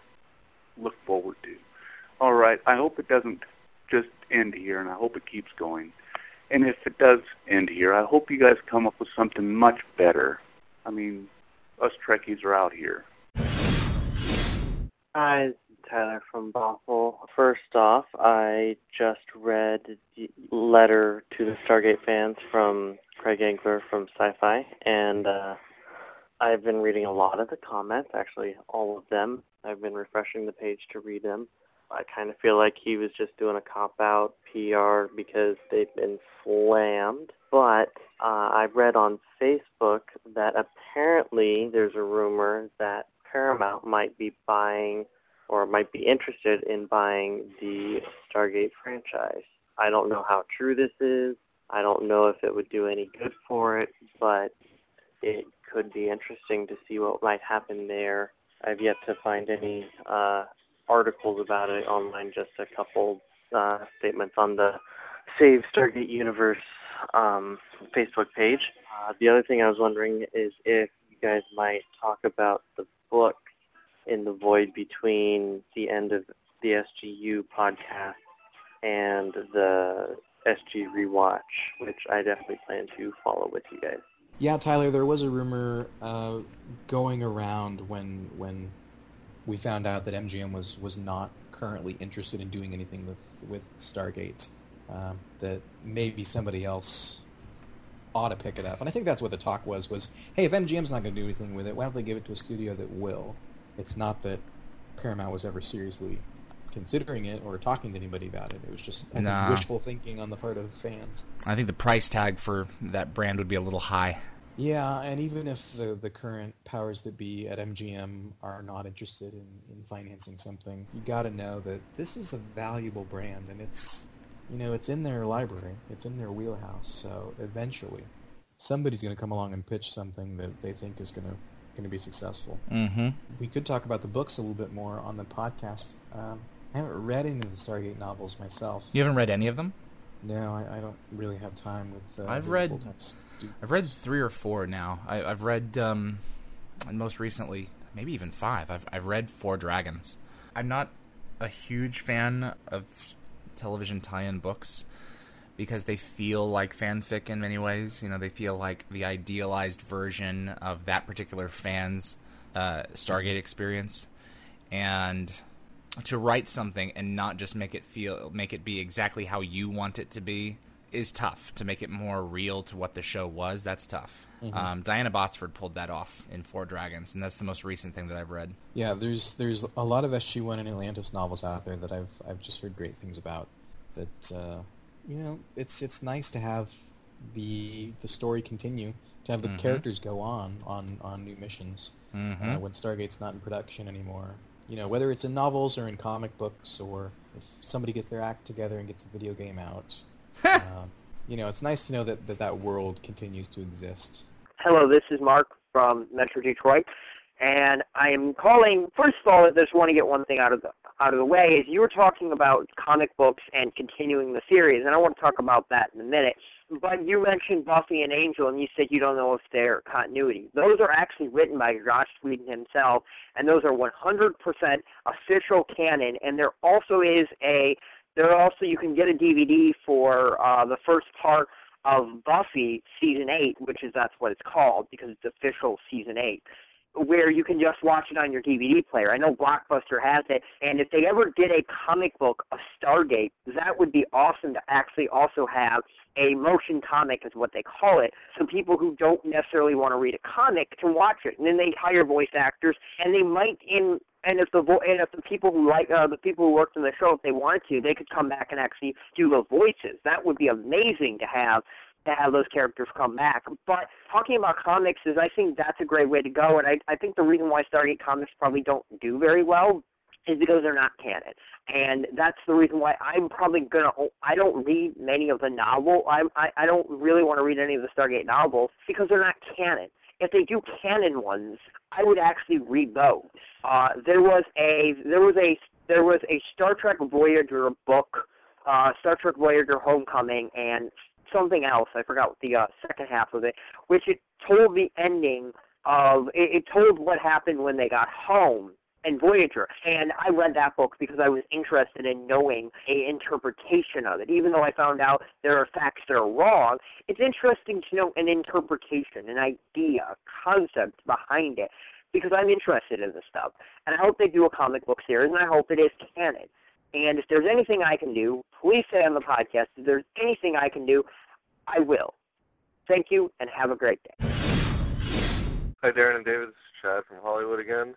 look forward to. All right, I hope it doesn't just end here, and I hope it keeps going. And if it does end here, I hope you guys come up with something much better. I mean, us Trekkies are out here. Hi, Tyler from Bothell. First off, I just read the letter to the Stargate fans from Craig Engler from Sci-Fi, and uh, I've been reading a lot of the comments, actually all of them. I've been refreshing the page to read them. I kind of feel like he was just doing a cop-out PR because they've been slammed. But uh, I read on Facebook that apparently there's a rumor that Paramount might be buying or might be interested in buying the Stargate franchise. I don't know how true this is. I don't know if it would do any good for it, but it could be interesting to see what might happen there. I've yet to find any uh, articles about it online, just a couple uh, statements on the Save Stargate Universe um, Facebook page. Uh, the other thing I was wondering is if you guys might talk about the book in the void between the end of the SGU podcast and the SG rewatch, which I definitely plan to follow with you guys. Yeah, Tyler, there was a rumor uh, going around when when we found out that MGM was, was not currently interested in doing anything with with Stargate. Um, that maybe somebody else ought to pick it up. And I think that's what the talk was, was, hey, if MGM's not going to do anything with it, why don't they give it to a studio that will? It's not that Paramount was ever seriously considering it or talking to anybody about it. It was just I Nah. think, wishful thinking on the part of fans. I think the price tag for that brand would be a little high. Yeah, and even if the the current powers that be at MGM are not interested in, in financing something, you got to know that this is a valuable brand, and it's you know it's in their library, it's in their wheelhouse. So eventually, somebody's going to come along and pitch something that they think is going to going to be successful. Mm-hmm. We could talk about the books a little bit more on the podcast. Um, I haven't read any of the Stargate novels myself. You haven't read any of them? No, I, I don't really have time with. Uh, I've read- full-time stu- I've read three or four now. I, I've read, um, and most recently, maybe even five. I've I've read Four Dragons. I'm not a huge fan of television tie-in books because they feel like fanfic in many ways. You know, they feel like the idealized version of that particular fan's uh, Stargate experience, and to write something and not just make it feel make it be exactly how you want it to be is tough to make it more real to what the show was that's tough um, diana botsford pulled that off in four dragons and that's the most recent thing that i've read Yeah, there's there's a lot of SG-1 and Atlantis novels out there that I've I've just heard great things about. That uh, you know, it's it's nice to have the the story continue, to have the Mhm. characters go on on on new missions mm-hmm. uh, when Stargate's not in production anymore. You know, whether it's in novels or in comic books, or if somebody gets their act together and gets a video game out. Uh, you know, it's nice to know that, that that world continues to exist. Hello, this is Mark from Metro Detroit, and I am calling. First of all, I just want to get one thing out of the out of the way. Is you were talking about comic books and continuing the series, and I want to talk about that in a minute. But you mentioned Buffy and Angel, and you said you don't know if they're continuity. Those are actually written by Joss Whedon himself, and those are 100% official canon. And there also is a there also you can get a DVD for uh, the first part of Buffy season eight, which is that's what it's called because it's official season eight, where you can just watch it on your DVD player. I know Blockbuster has it, and if they ever did a comic book of Stargate, that would be awesome to actually also have a motion comic is what they call it. So people who don't necessarily want to read a comic can watch it, and then they hire voice actors, and they might in and if the vo- and if the people who like uh, the people who worked on the show, if they wanted to, they could come back and actually do the voices. That would be amazing to have to have those characters come back. But talking about comics is, I think that's a great way to go. And I, I think the reason why Stargate comics probably don't do very well is because they're not canon. And that's the reason why I'm probably gonna. I don't read many of the novel. I I, I don't really want to read any of the Stargate novels because they're not canon. If they do canon ones, I would actually read those. Uh, there was a there was a there was a Star Trek Voyager book, uh, Star Trek Voyager Homecoming, and something else. I forgot the uh, second half of it, which it told the ending of it, it told what happened when they got home in Voyager. And I read that book because I was interested in knowing a interpretation of it. Even though I found out there are facts that are wrong, it's interesting to know an interpretation, an idea, a concept behind it. Because I'm interested in this stuff. And I hope they do a comic book series, and I hope it is canon. And if there's anything I can do, please say on the podcast. If there's anything I can do, I will. Thank you, and have a great day. Hi, Darren and David. This is Chad from Hollywood again.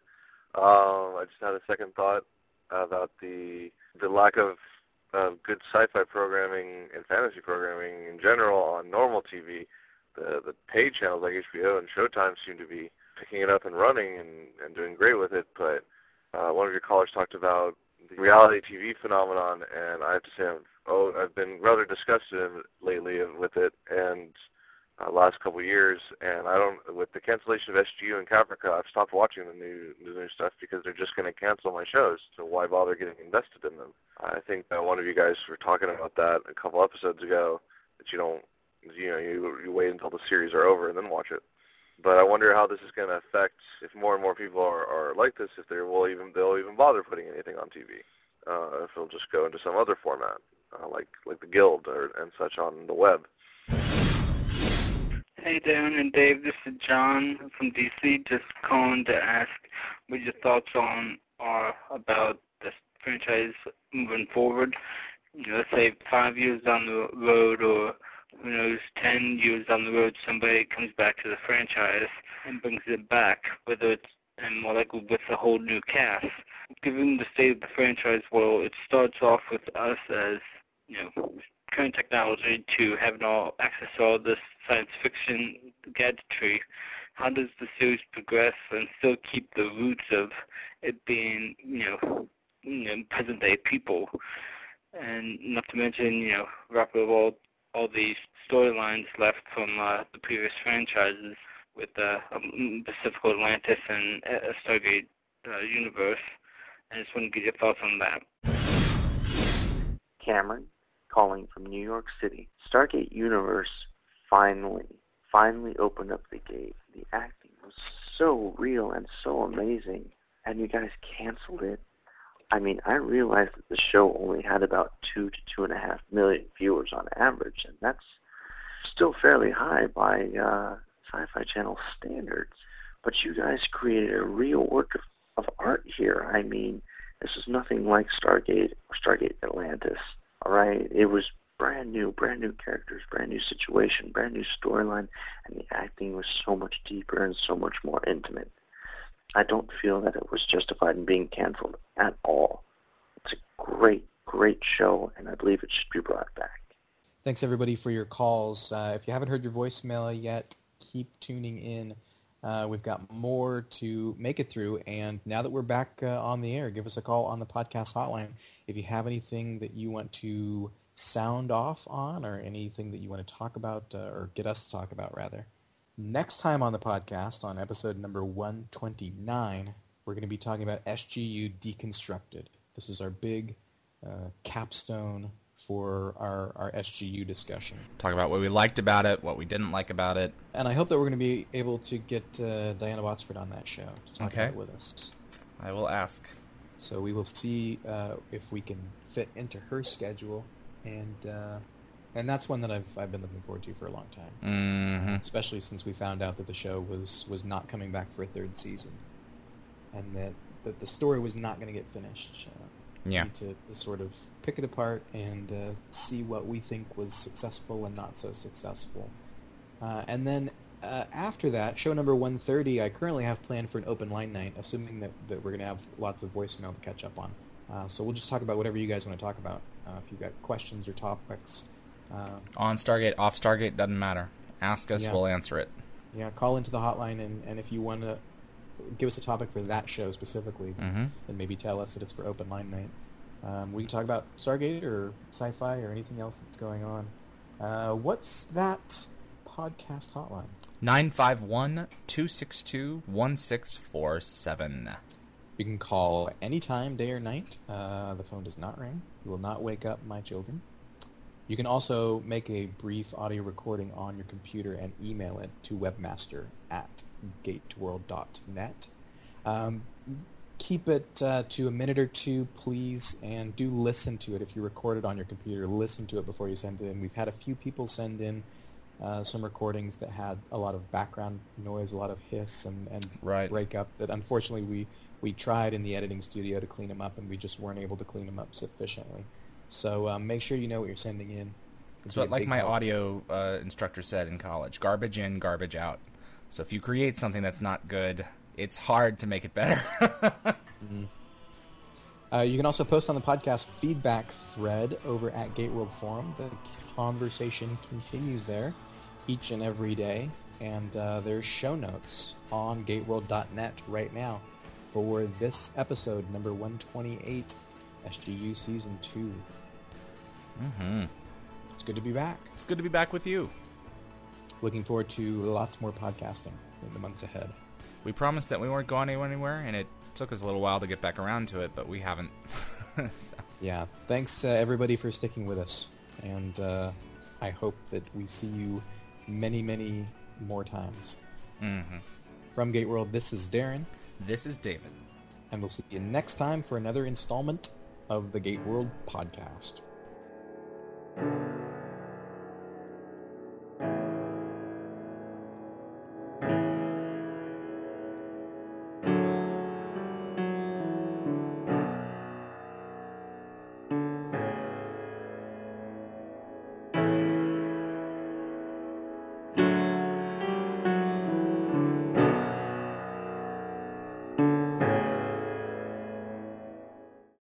Um, I just had a second thought about the the lack of uh, good sci-fi programming and fantasy programming in general on normal TV. The the paid channels like HBO and Showtime seem to be picking it up and running and, and doing great with it. But uh, one of your callers talked about the reality TV phenomenon, and I have to say, I've, oh, I've been rather disgusted lately with it. And uh, last couple of years, and I don't. With the cancellation of SGU and Caprica, I've stopped watching the new the new stuff because they're just going to cancel my shows. So why bother getting invested in them? I think that one of you guys were talking about that a couple episodes ago. That you don't, you know, you you wait until the series are over and then watch it. But I wonder how this is going to affect if more and more people are, are like this. If they will even they'll even bother putting anything on TV. Uh, if it'll just go into some other format, uh, like like the Guild or and such on the web. Hey Darren and Dave, this is John from DC. Just calling to ask what your thoughts on are about the franchise moving forward. You know, let's say five years down the road, or who knows, ten 10 years down the road somebody comes back to the franchise and brings it back, whether it's and more likely with a whole new cast. Given the state of the franchise, well, it starts off with us as you know current technology to having all access to all this science fiction gadgetry. How does the series progress and still keep the roots of it being you know, you know present day people, and not to mention you know wrap up all all these storylines left from uh, the previous franchises with uh, Pacific Atlantis and uh, Stargate uh, universe. I just want to get your thoughts on that. Cameron, calling from New York City. Stargate Universe finally, finally opened up the gate. The acting was so real and so amazing, and you guys canceled it. I mean, I realized that the show only had about two to two and a half million viewers on average, and that's still fairly high by uh, Sci-Fi Channel standards. But you guys created a real work of, of art here. I mean, this is nothing like Stargate or Stargate Atlantis. Right, it was brand new, brand new characters, brand new situation, brand new storyline, and the acting was so much deeper and so much more intimate. I don't feel that it was justified in being canceled at all. It's a great, great show, and I believe it should be brought back. Thanks everybody for your calls. Uh, if you haven't heard your voicemail yet, keep tuning in. Uh, we've got more to make it through, and now that we're back uh, on the air, give us a call on the podcast hotline if you have anything that you want to sound off on, or anything that you want to talk about, uh, or get us to talk about rather. Next time on the podcast, on episode number 129, we're going to be talking about SGU Deconstructed. This is our big uh, capstone for our, our SGU discussion. Talk about what we liked about it, what we didn't like about it. And I hope that we're going to be able to get uh, Diana Botsford on that show to talk Okay. about it with us. I will ask. So we will see uh, if we can fit into her schedule, and uh, and that's one that I've I've been looking forward to for a long time. Mhm. Especially since we found out that the show was was not coming back for a third season, and that that the story was not going to get finished. Uh, Yeah. to, to sort of pick it apart and uh, see what we think was successful and not so successful. Uh, and then uh, after that, show number 130, I currently have planned for an open line night, assuming that, that we're going to have lots of voicemail to catch up on. Uh, so we'll just talk about whatever you guys want to talk about. Uh, if you've got questions or topics, uh, On Stargate, off Stargate, doesn't matter. Ask us, Yeah. we'll answer it. yeah, call into the hotline, and, and if you want to give us a topic for that show specifically, Mhm. then maybe tell us that it's for open line night. Um, we can talk about Stargate or sci-fi or anything else that's going on. Uh, what's that podcast hotline? 951 262 1647. You can call anytime, day or night. Uh, the phone does not ring. You will not wake up my children. You can also make a brief audio recording on your computer and email it to webmaster at gateworld.net. Um, keep it uh, to a minute or two, please, and do listen to it. If you record it on your computer, listen to it before you send it in. We've had a few people send in uh, some recordings that had a lot of background noise, a lot of hiss and, and Right. breakup that unfortunately we, we tried in the editing studio to clean them up and we just weren't able to clean them up sufficiently. So um, make sure you know what you're sending in. It'd So, like my help. audio uh, instructor said in college, garbage in, garbage out. So if you create something that's not good, it's hard to make it better. Mhm. Uh, you can also post on the podcast feedback thread over at Gateworld Forum. The conversation continues there each and every day, and uh, there's show notes on gateworld.net right now for this episode, number 128, SGU Season 2. mm-hmm. It's good to be back. It's good to be back with you. Looking forward to lots more podcasting in the months ahead. We promised that we weren't going anywhere, and it took us a little while to get back around to it, but we haven't. So, Yeah, thanks uh, everybody for sticking with us, and uh, I hope that we see you many, many more times. mhm. From Gate World, this is Darren, This is David. and we'll see you next time for another installment of the Gate World podcast.